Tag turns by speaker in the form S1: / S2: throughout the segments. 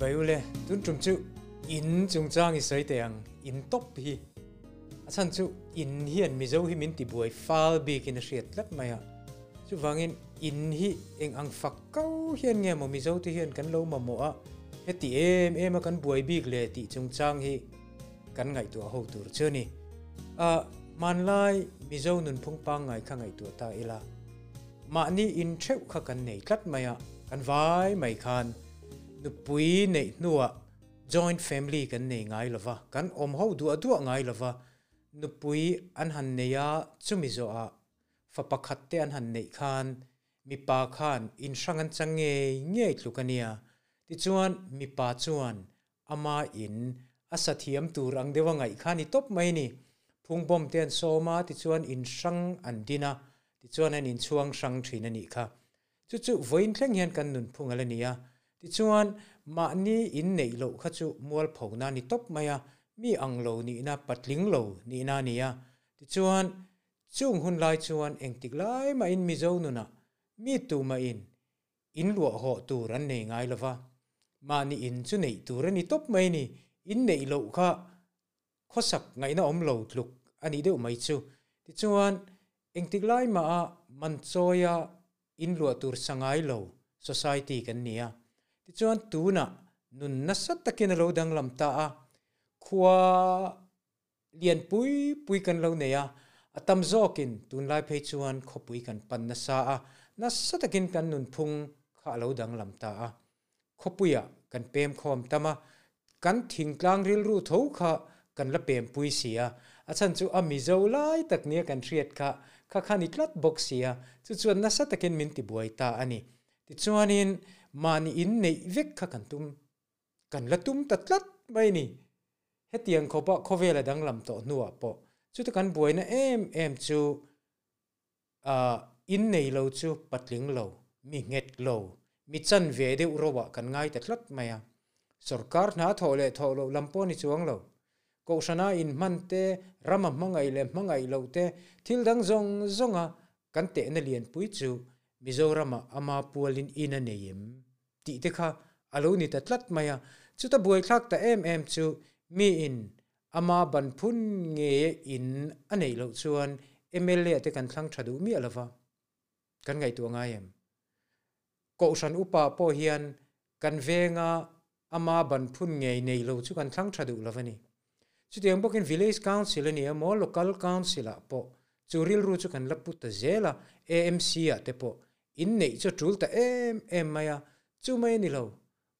S1: bai ule tun tum chu in chung chang i sei teang in top hi achan chu in hian mi zo hi min ti buai fal bi kin a hriat lat maya chu wangin in hi eng ang fak kau hian nge mo mi zo ti hian kan lo ma mo a he ti em em a kan buai bi le ti chung chang hi kan ngai tu ho tur chu ni a man lai mi zo nun phung pa ngai kha ngai tu ta ila ma ni in theu kha kan nei tlat maya kan vai mai khan nu pui nei nuwa joint family kan nei ngai lova kan om ho du adu ngai lova nu pui an han neya chumi zo a fa pakhat te an han nei khan mi pa khan in sangan change nge tlukania ti chuan mi pa chuan ama in asathiam tur ang dewa ngai khani top mai ni phung bom ten soma ti chuan in sang an dina ti chuan an in chuang sang thina ni kha chu chu voin thleng hian kan nun phung ala nia ti chuan ma ni in nei lo kha chu mual phau na ni top maya mi ang lo ni na patling lo ni na nia ti chuan chung hun lai chuan eng tik lai ma in mi zo nu na mi tu ma in in lua ho tu ran nei ngai lova ma ni in chu nei tu ran ni top mai ni in nei lo kha khosak ngai na om lo tluk ani deuh mai chu ti chuan eng tik lai ma a man choya in lua tur sangai lo society kan nia ti chuan tu na nun na sat takin lo dang lam ta a khua lian pui pui kan lo ne ya atam zokin tun lai phei chuan kho pui kan pan na sa a na sat takin kan nun phung kha lo dang lam ta a kho puya kan pem khom tama kan thing tlang ril ru tho kha kan la pem pui sia a chan chu ami zo lai tak nia kan riat kha kha khani tlat box sia chu chuan na sa takin min ti buai ta ani ti chuanin มานี่อินในวิกขกันตุมกันละตุมตัดลัดไม่นี่เฮตียงเขาปะเขาเวลดังลำโตนัวปะชุดกันบวยนะเอ็มเอ็มจูอ่าอินในเราจูปัดลิงเรามีเง็ดเรามีจันเวเดอุรวะกันง่ายตัดลัดไม่อะสุรการนาทอเลทอเราลำปอนิจวงเราก็ชนะอินมันเตรำมังไงเลมังไงเราเตทิลดังจงจงอะกันเตนเลียนปุยจู mizorama ama pualin ina neim ti te kha, alo ni ta tlat maya. Chu ta buai thak ta em em chu, mi in ama ban phun nge in anei lo chuan mla te kan thlang thadu mi alawa kan ngai tu nga em. Ko san upa po hian kan venga ama ban phun nge nei lo chu kan thlang thadu lawani chu tiang bokin village council ni mo local council a po. Chu ril ru chu kan lapu ta zela amc a te po in nei cho tul ta em em maya chu mai ni lo.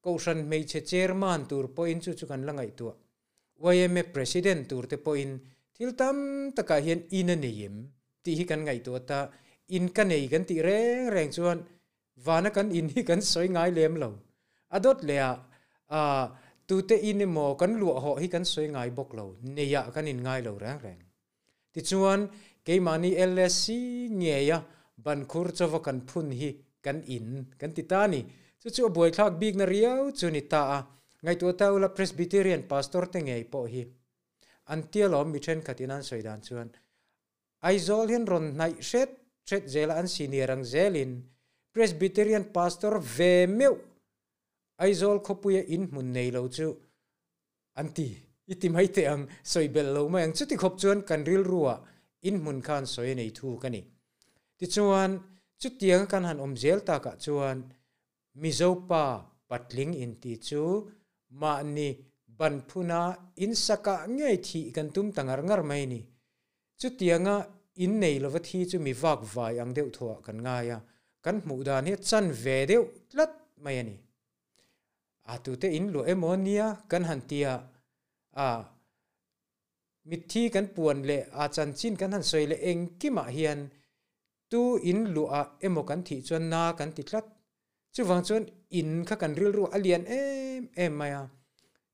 S1: Ko san mei che chairman tur po in chu chu kan langai tu YMA president tur te po in. Thil tam taka hian in ani yim ti hi kan ngai tu ta. In ka nei kan ti reng reng chuan. Vana kan in hi kan soi ngai lem lo. Adot le a tu te in e mo kan lu ho hi kan soi ngai bok lo. Ne ya kan in ngai lo rang rang ti chuan, ke mani lsc บันคุรจวกันพุนฮีกันอินกันติตานี่ชุดชุบวยทักบีกนารียวชุนิตาไงตัวเต้าละพรีสบิเทเรียนพาสตอร์เตงไงปอฮีอันเตียลอมมิเชนขัดินันสวยดันชวนไอโซลเห็นรอนไนเชตเชตเจลันซีเนียรังเจลินพรีสบิเทเรียนพาสตอร์เวมิวไอโซลคบุยอินมุนเนลจูอันตีอิติไม่เตียงสวยเบลโลมาอย่างชุดที่ขบชวนกันริลรัวอินมุนคานสวยในทูกันนี่ ti chuan chu tiang kan han om zel ta ka chuan, mizopa patling in ti chu ma ni ban phuna in saka ngei thi kan tum tangar ngar mai ni. Chu tianga in nei lo thi chu mi vak vai ang deuh thua kan nga ya kan mu dan hi chan ve deuh tlat mai ani a tu te in lo emonia kan han tia a mit thi kan puan le a chan chin kan han soi le eng ki ma ah hian tu in lu a emo kan thi chuan na kan ti tlat chu wang chuan in kha kan ril ru alian em em maya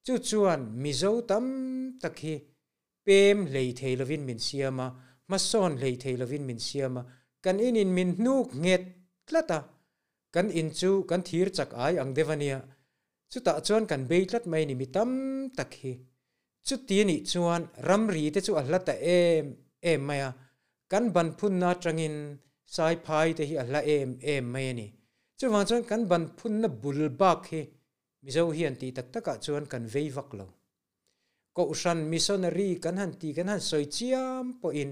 S1: chu chuan mizo tam takhi pem lei thei lovin min siama ma son lei thei lovin min siama kan in in min nuk nget tlata kan in chu kan thir chak ai ang devania chu ta chuan kan be tlat mai ni mi tam takhi chu ti ni chuan ram ri te chu allata em em maya kan ban phun na tangin สายพายแต่ฮีอัลละเอมเอมไม่นี่จู่วันจันกันบันพุ่นนบุลบักเฮมิเจ้าเฮียนตีตักตะกะจวนกันเววักเลวก็อุชันมิชนนรีกันหันตีกันหันสอยเจียมปอิน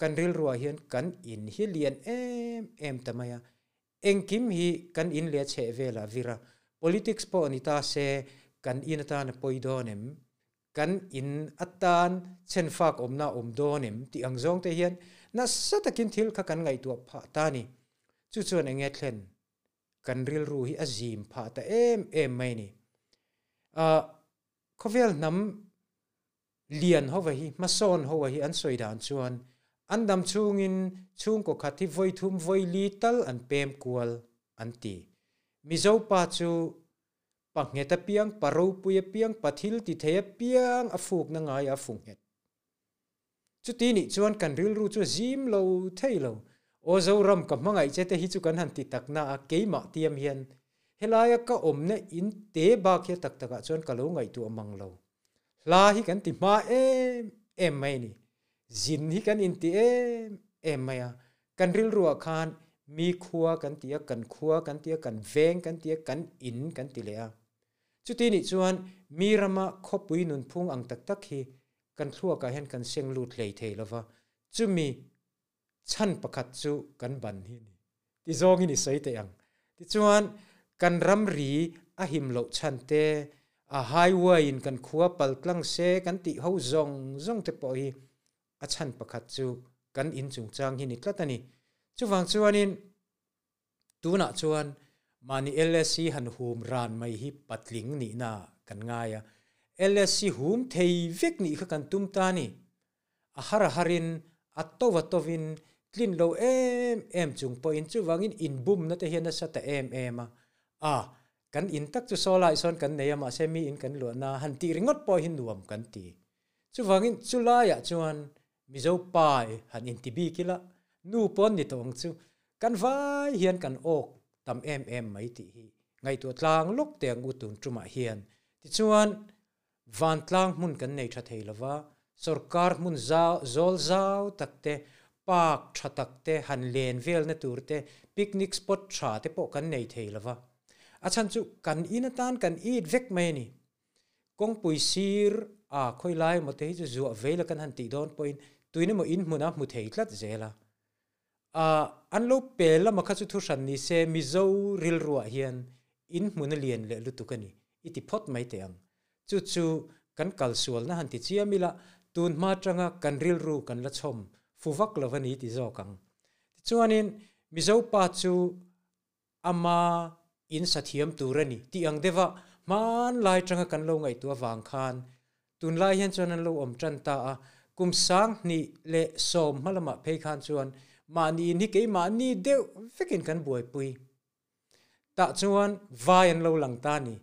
S1: กันริลรัวเฮียนกันอินฮิเลียนเอมเอมตมายเองกิมฮีกันอินเลียเชเวลาวิระ politics ปอนิตาเซกันอินตานปอยดอนิมกันอินอัตตานเชนฟากอมนาอมดอนิมที่อังจงเตเฮียน na sa takin thil kha kan ngai tu pha ta ni chu chuan enge thlen kan ril ru hi azim pha ta em em mai ni a khovel nam lian ho hi ma son ho hi an soi dan chuan an dam chungin chung ko kha thi voi thum voi li tal an pem kual an ti mi zo pa chu pa nge ta piang paro puya piang pathil ti the piang a fuk na ngai a fung het chu ti ni chuan kan ril ru chu zim lo thei lo o zo ram ka mangai che te hi chu kan han ti tak na a ke ma tiam hian helaya ka om ne in te ba khe tak taka chuan ka lo ngai tu amang lo la hi kan ti ma em em mai ni zin hi kan in ti em em mai a kan ril ru khan mi khua kan tia kan khua kan tia kan veng kan tia kan in kan ti le a chu ti ni chuan mi rama khopui nun phung ang tak tak hi kan thua ka hen kan seng lut lei thei lova chu mi chan pakhat chu kan ban hi ni ti zong ni sei te ang ti chuan kan ram ri a him lo chan te a highway in kan khua pal tlang se kan ti ho zong zong te po hi a chan pakhat chu kan in chung chang hi ni tlatani chu wang chuanin tuna chuan mani LSC han hum ran mai hi patling ni na kan ngaya LSC hum thei vek ni kha kan tum ta ni a har harin a to wa tovin tlin lo em em chung po in chu wangin in bum na te hian sa ta em em a a kan in tak chu sola ison kan neya ma semi in kan lo na han ti ringot po hin nuam kan ti chu wangin chu la ya chuan mizo pai han in ti bi kila nu pon ni tong chu kan vai hian kan ok tam em em mai ti hi ngai tu tlang luk teng u tun truma hian ti chuan van tlang mun kan nei tha thei lova. Sarkar mun zau, zol zau takte park tha takte han len vel na turte picnic spot tha te po kan nei thei lova. Achan chu kan in tan, kan eat vek mai ni. Kong pui sir, a khoi lai mo te hi chu zu vela kan han ti don point tuine mo in muna mu thei tlat zela. A, an lo pe la makha chu thu san ni se mizo ril ruwa hian in mun lian le lutukani iti phot mai te ang. Chu chu kan kal sual na han ti chia mila tun ma tanga kan ril ru kan la chom fuwak lovani ti zo kang chuanin mi zo pa chu ama in sathiam turani ti ang dewa man lai tanga kan lo ngai tu wang khan tun lai hian chuan an lo om tran ta a kum sang ni le som malama pe khan chuan mà ni ni ke ma ni deu vekin kan buai pui ta chuan vai an lo lang ta ni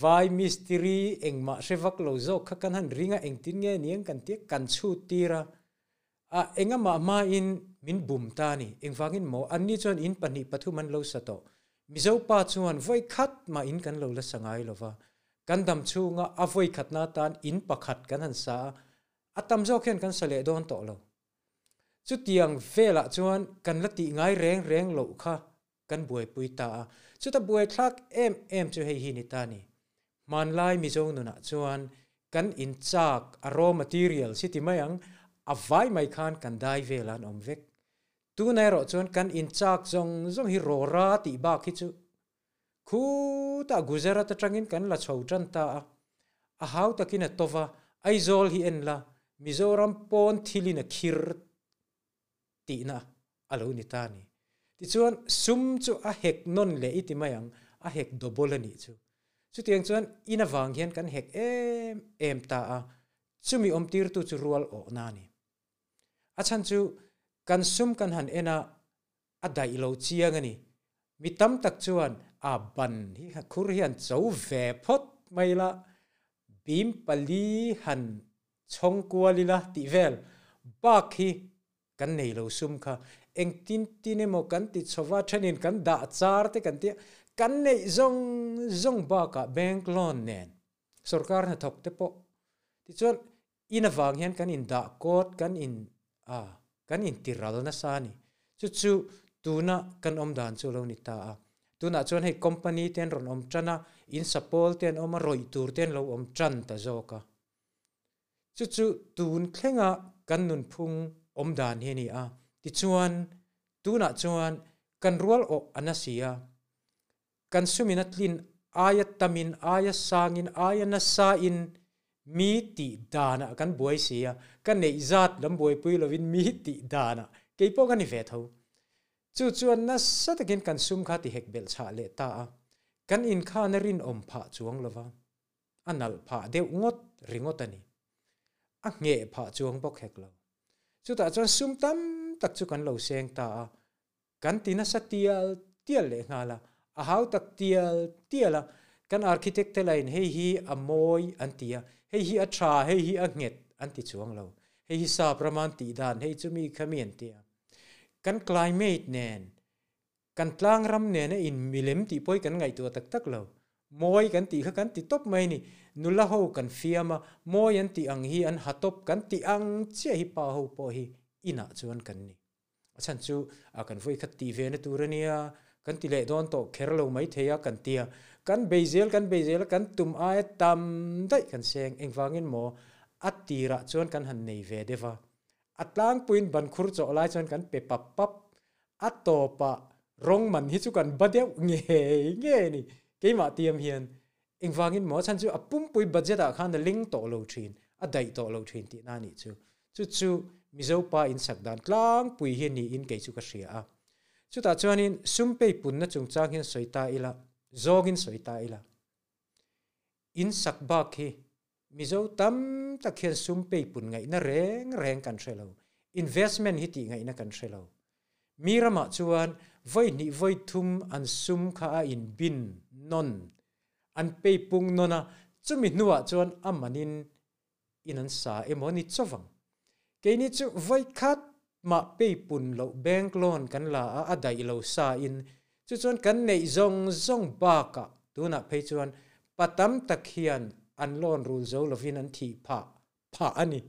S1: vai mystery eng ma sevak lo zo kha kan han ringa eng tin nge niang kan tie kan chu tira a enga ma ma in min bum ta ni eng wangin mo an ni chuan in pani pathu man lo sa to mizo pa chuan voi khat ma in kan lo la sangai lova kan dam chunga a voi khat na tan in pakhat kan han sa atam zo khen kan sale don to lo chu tiang vela chuan kan la ti ngai reng reng lo kha kan buai pui ta chu ta buai thak em em chu hei hi ni ta ni man lai mi zong nuna ah chuan kan in chak a raw material si ti mai ang a vai mai khan kan dai velan om vek. Tu nai ro chuan kan in chak zong zong hi ro ra ti ba khi chu. Khu ta gujarat tangin kan la chho tan ta ah. a hau takin a tova aizol hi en la. Mizoram pon thilina khir ti na alo ni ta ni. Ti chuan sum chu a hek non le iti mayang a hek dobol ani chu. Chu tiang chuan ina wang hian kan hek em em ta a chumi om tir tu chu rual o na ni a chan chu kan sum kan han ena a dai lo chiang ani mi tam tak chuan a ban hi khur hian chau ve phot mai la bim pali han chong kualila ti vel bak hi kan nei lo sum kha eng tin tin emo kan ti chowa thanin kan da char te kan ti kan nei zong zong ba ka bank loan nen. Sarkar na thok te po. Ti cho in awang hian kan in da cốt kan in, a, kan in tiral na sa ni. Chu chu tuna kan om dan chu lo ni ta a. Tu na chuan hei company ten ron om chana in sapol ten om roi tur ten lo om chan ta zoka chu chu, tun à kan nun phung om dan he ni a. Ti chuan, tu na chuan, kan rual o anasia kan suminat lin aya tamin, aya sangin, aya na sa in mi ti dana. Kan buai sia kan nei zat lam buai pui lovin mi ti dana. Ke po kan ni ve tho chu chuan na sa takin kan sum kha ti hek bel cha le ta a. Kan in kha na rin om pha chuang lova. Anal pha de ngot ringot ani. A nge pha chuang bok hek lo. Chu ta chuan sum tam tak chu kan lo seng ta a. Kan tina sa tial tial le ngala. A hau tak tial tiala kan architect te lain hei hi a moi an tia hei hi a tha hei hi a nget an ti chuang lo hei hi sa praman ti dan hei chu mi khamien tia kan climate nen kan tlang ram nen in milem ti poi kan ngai tu tak tak lo moi kan ti kha kan ti top mai ni nula ho kan fiama moi an ti ang hi an hatop kan ti ang che hi pa ho po hi ina chuan kan ni achan chu a kan voi khat ti ve na turania kan tile don to kherlo mai theya kan tia. Kan bezel kan bezel kan tum ai tam dai kan seng engwangin mo atira chon kan han nei ve deva atlang puin ban khur cho lai chon kan pe pap pap. Atopa rong man hi chu kan badeu nge nge ni. Keima tiam hian engwangin mo chan chu apum pui budget ah a khan ling to lo thin, a dai to lo thin ti na ni chu. Chu chu mizo pa in sakdan tlang pui hi ni in ke chu ka ria a chu ta chuanin sumpe pun na chung chang hin soita ila, zogin soita ila. In sakba khi mizo tam ta khian sumpe pun ngai na reng reng kan thelo investment hi ti ngai na kan thelo mirama chuan, voi ni voi thum an sum kha a in bin non. An pe pung nona chumi nuwa chuan amanin in an sa emoni chowang. Keini chu voi khat ma pe pun lo bank loan kan la a adai lo sa in. Chu chuan kan nei zong zong ba ka. Tuna pe chuan patam tak hian an loan rul zo lovin an thi pha pha ani.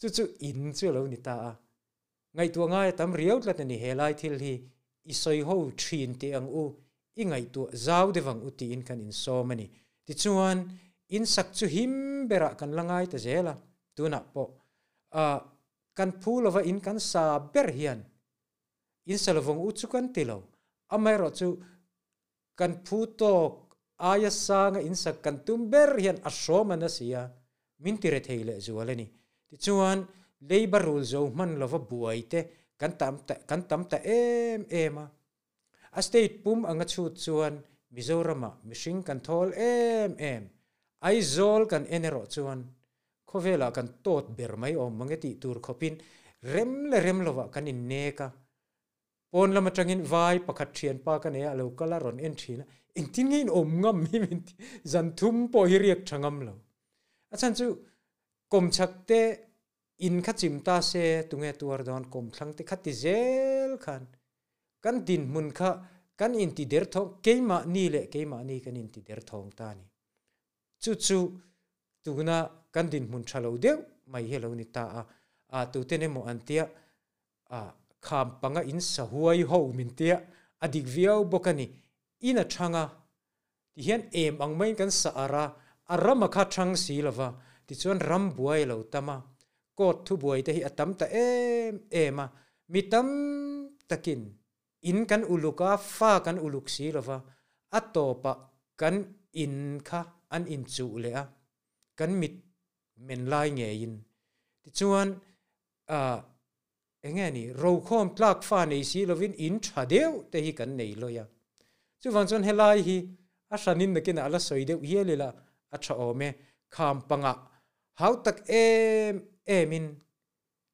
S1: Chu chu in chu lo ni ta a. Ngai tu ngai tam riau tlat ni helai thil hi i soi ho thin te ang u i ngai tu zau de wang uti in kan in so many ti chuan in sak chu him bera kan langai ta zela tuna po. A uh, kan phulova in kan sa ber hian in salovong u chu kan tilo. Amai ro chu kan phu to aya sanga in sak kan tum ber hian a shoma na sia. Min tire theile zualani ti chuan labor rule zo man lova buaite kan tam ta, kan tam ta em ema. A state pum anga chu chuan mizorama mishing kan thol em em. Ai zol kan enero chuan โคเวลากันโตดเบรไม่ออมมังติตูร์ขบินเร็มเละเร็มละวะกันอินเนกะปนละมาจังอินไวปะขัดเทียนปากันเนี่ยเราก็ละรอนเอ็นทีนะอินทิ้งอินอมงำมีมินจันทุมปอฮิเรียกชังงำเลวอาจารย์จูกมชักเตอินขัดจิมตาเซตุงเอตัวดอนกมทังเตขัดติเซลคันกันดินมุนขะกันอินติเดรทองเกมานี่แหละเกมานี่กันอินติเดรทองตานี่จู่จู่ตุนา kan din mun thalo deu mai helo ni ta a. A tu te ne mo antia a kham panga in sa huai ho min tia. Adik viau bokani ina thanga, ti hian em ang mai kan sa ara arama kha thang si lova ti chuan ram buai lo tama ko thu buai te hi atam ta em ema mitam takin, in kan uluka fa kan uluk si lova atopa kan in kha, an in chu le a. Kan mit men lai nge in ti chuan a enge ni ro khom tlak fa nei si lovin in tha deu te hi kan nei lo ya. Chu wang chon helai hi a shanin na kin ala soi deu hi lela a tha o me kham panga. How tak em em in,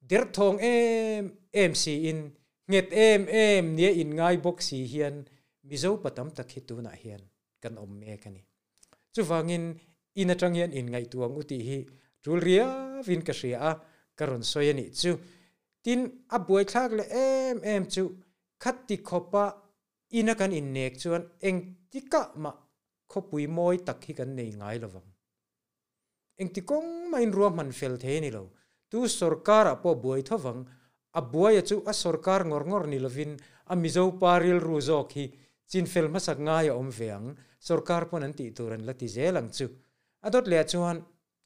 S1: der thong em em si in nget em em nia in ngai box si hian mizo patam tak hi tu na hian kan om me kani chu wangin in atang hian in ngai tuang uti hi tul ria vin ka ria a karon soyani chu tin a buai thak le em em chu khát ti khopa ina kan in nek chuan eng tika ma khopui moi tak hi kan nei ngai lawang eng ti kong main ruam man fel the ni lo tu sarkar apo buai thawang a buai chu a sarkar ngor ngor ni lovin a mizo paril ru zok hi chin fel ma sak nga ya om veang sarkar pon an ti turan la ti zelang chu adot le chuan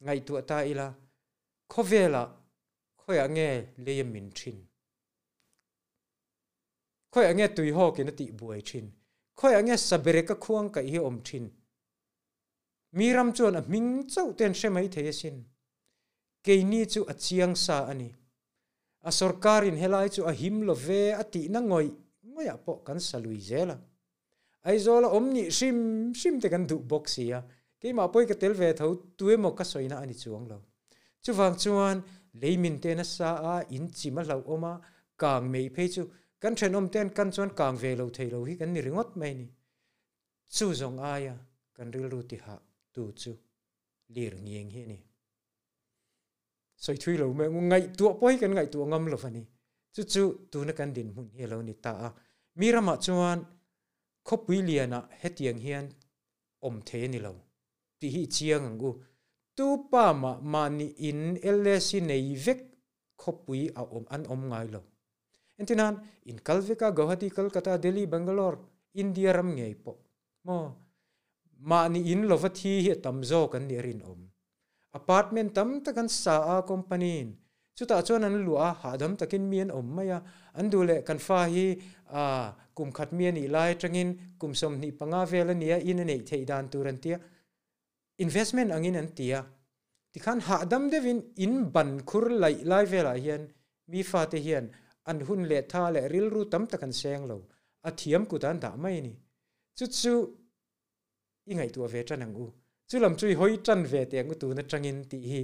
S1: ngai tu ta ila khovela khoya nge le min thin khoya nge tui ho ki na ti buai thin khoya nge sabere ka khuang ka hi om thin miram chuan a ming chau ten shemai the sin ke ni chu a chiang sa ani a sarkarin helai chu a him lo ve a ti na ngoi ngoya po kan salui zela ai zola omni sim sim te kan du boxia ke ma poi ka tel ve tho tuwe mo ka soina ani chuang lo chu wang chuan leimin te na sa a in chi ma à, oma kang mei phe chu kan then om ten kan chuan kang ve lo thei lo hi kan ni ringot mai ni chu zong aya kan ril ru ti ha tu chu lir ngieng hi ni soi thui lo me ngai tu poi kan ngai tu ngam lo fani chu chu tu na kan din mun hi lo ni ta a mirama chuan khopui liana hetiang hian om the ni lo ti hi chiang angu tu pa ma mani in ls nei vek khopui a om, an om ngai lo. Entinan, in kalvika guwahati, kolkata, delhi, bangalore, india ram ngei po. Mo, mani in lovathi hi tamzo kan ni rin om. Apartment tam takan sa a company chuta chon an lua hadam takin mien om maya. An dule kan fa hi, a, kum khat mien i lai tangin, kum som ni panga vela nia in nei thei dan turan investment angin an tia. Ti khan hadam devin in ban khur lai lai vela hian, mi fa te hian, an hun le tha le ril ru tam takan seng lo. A thiam ku tan da mai ni. Chu chu ingai tu ve tan angu chu lam chui hoi tan ve te angu tu na tangin ti hi.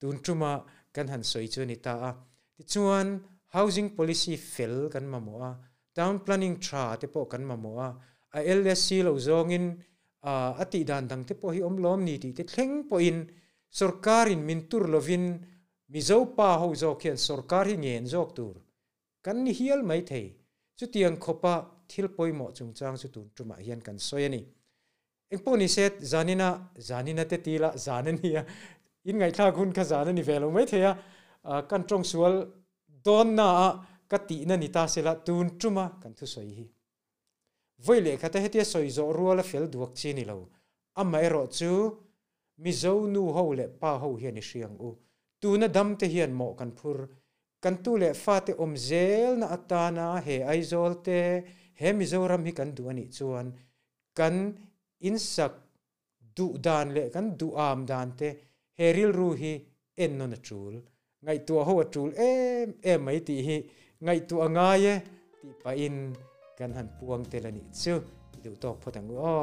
S1: Tun chuma kan han soi chu ni ta a. Ti chuan, housing policy fel kan ma mo a. Town planning tra te po kan ma mo a. A LSC lo zongin in Ờ, ati dan dang te po hi om lom ni ti te thleng po in sarkarin min tur lovin mi zo pa ho zo khian sarkar hi ngen jok tur. Kan ni hial mai thei. Chu tiang khopa thil poi mo chung chang chu tun tuma hian kan soyani eng po ni set, zanina zanina te tila zanania in ngai thla gun kha zanani velo mai theya ờ, kan trong sual, don na ka ti na ni ta sela tun tuma kan thu soi hi voi le khata hetia soi zo ruala fel duak chi ni lo ama ero chu mi zo nu ho le pa ho hian ni hriang u. Tu na dam te hian mo kan phur kan tu le fa te om zel na atana he ai zol te, he mi zo ram hi kan du ani chuan. Kan in sak du dan le kan du am dan te heril ru hi en non a chul. Ngai tu ho chul, em em mai ti hi. Ngai tu anga ye ti pa in. กันหันปวงเตลนิดซึ่งดูตอกพอตังอ้อ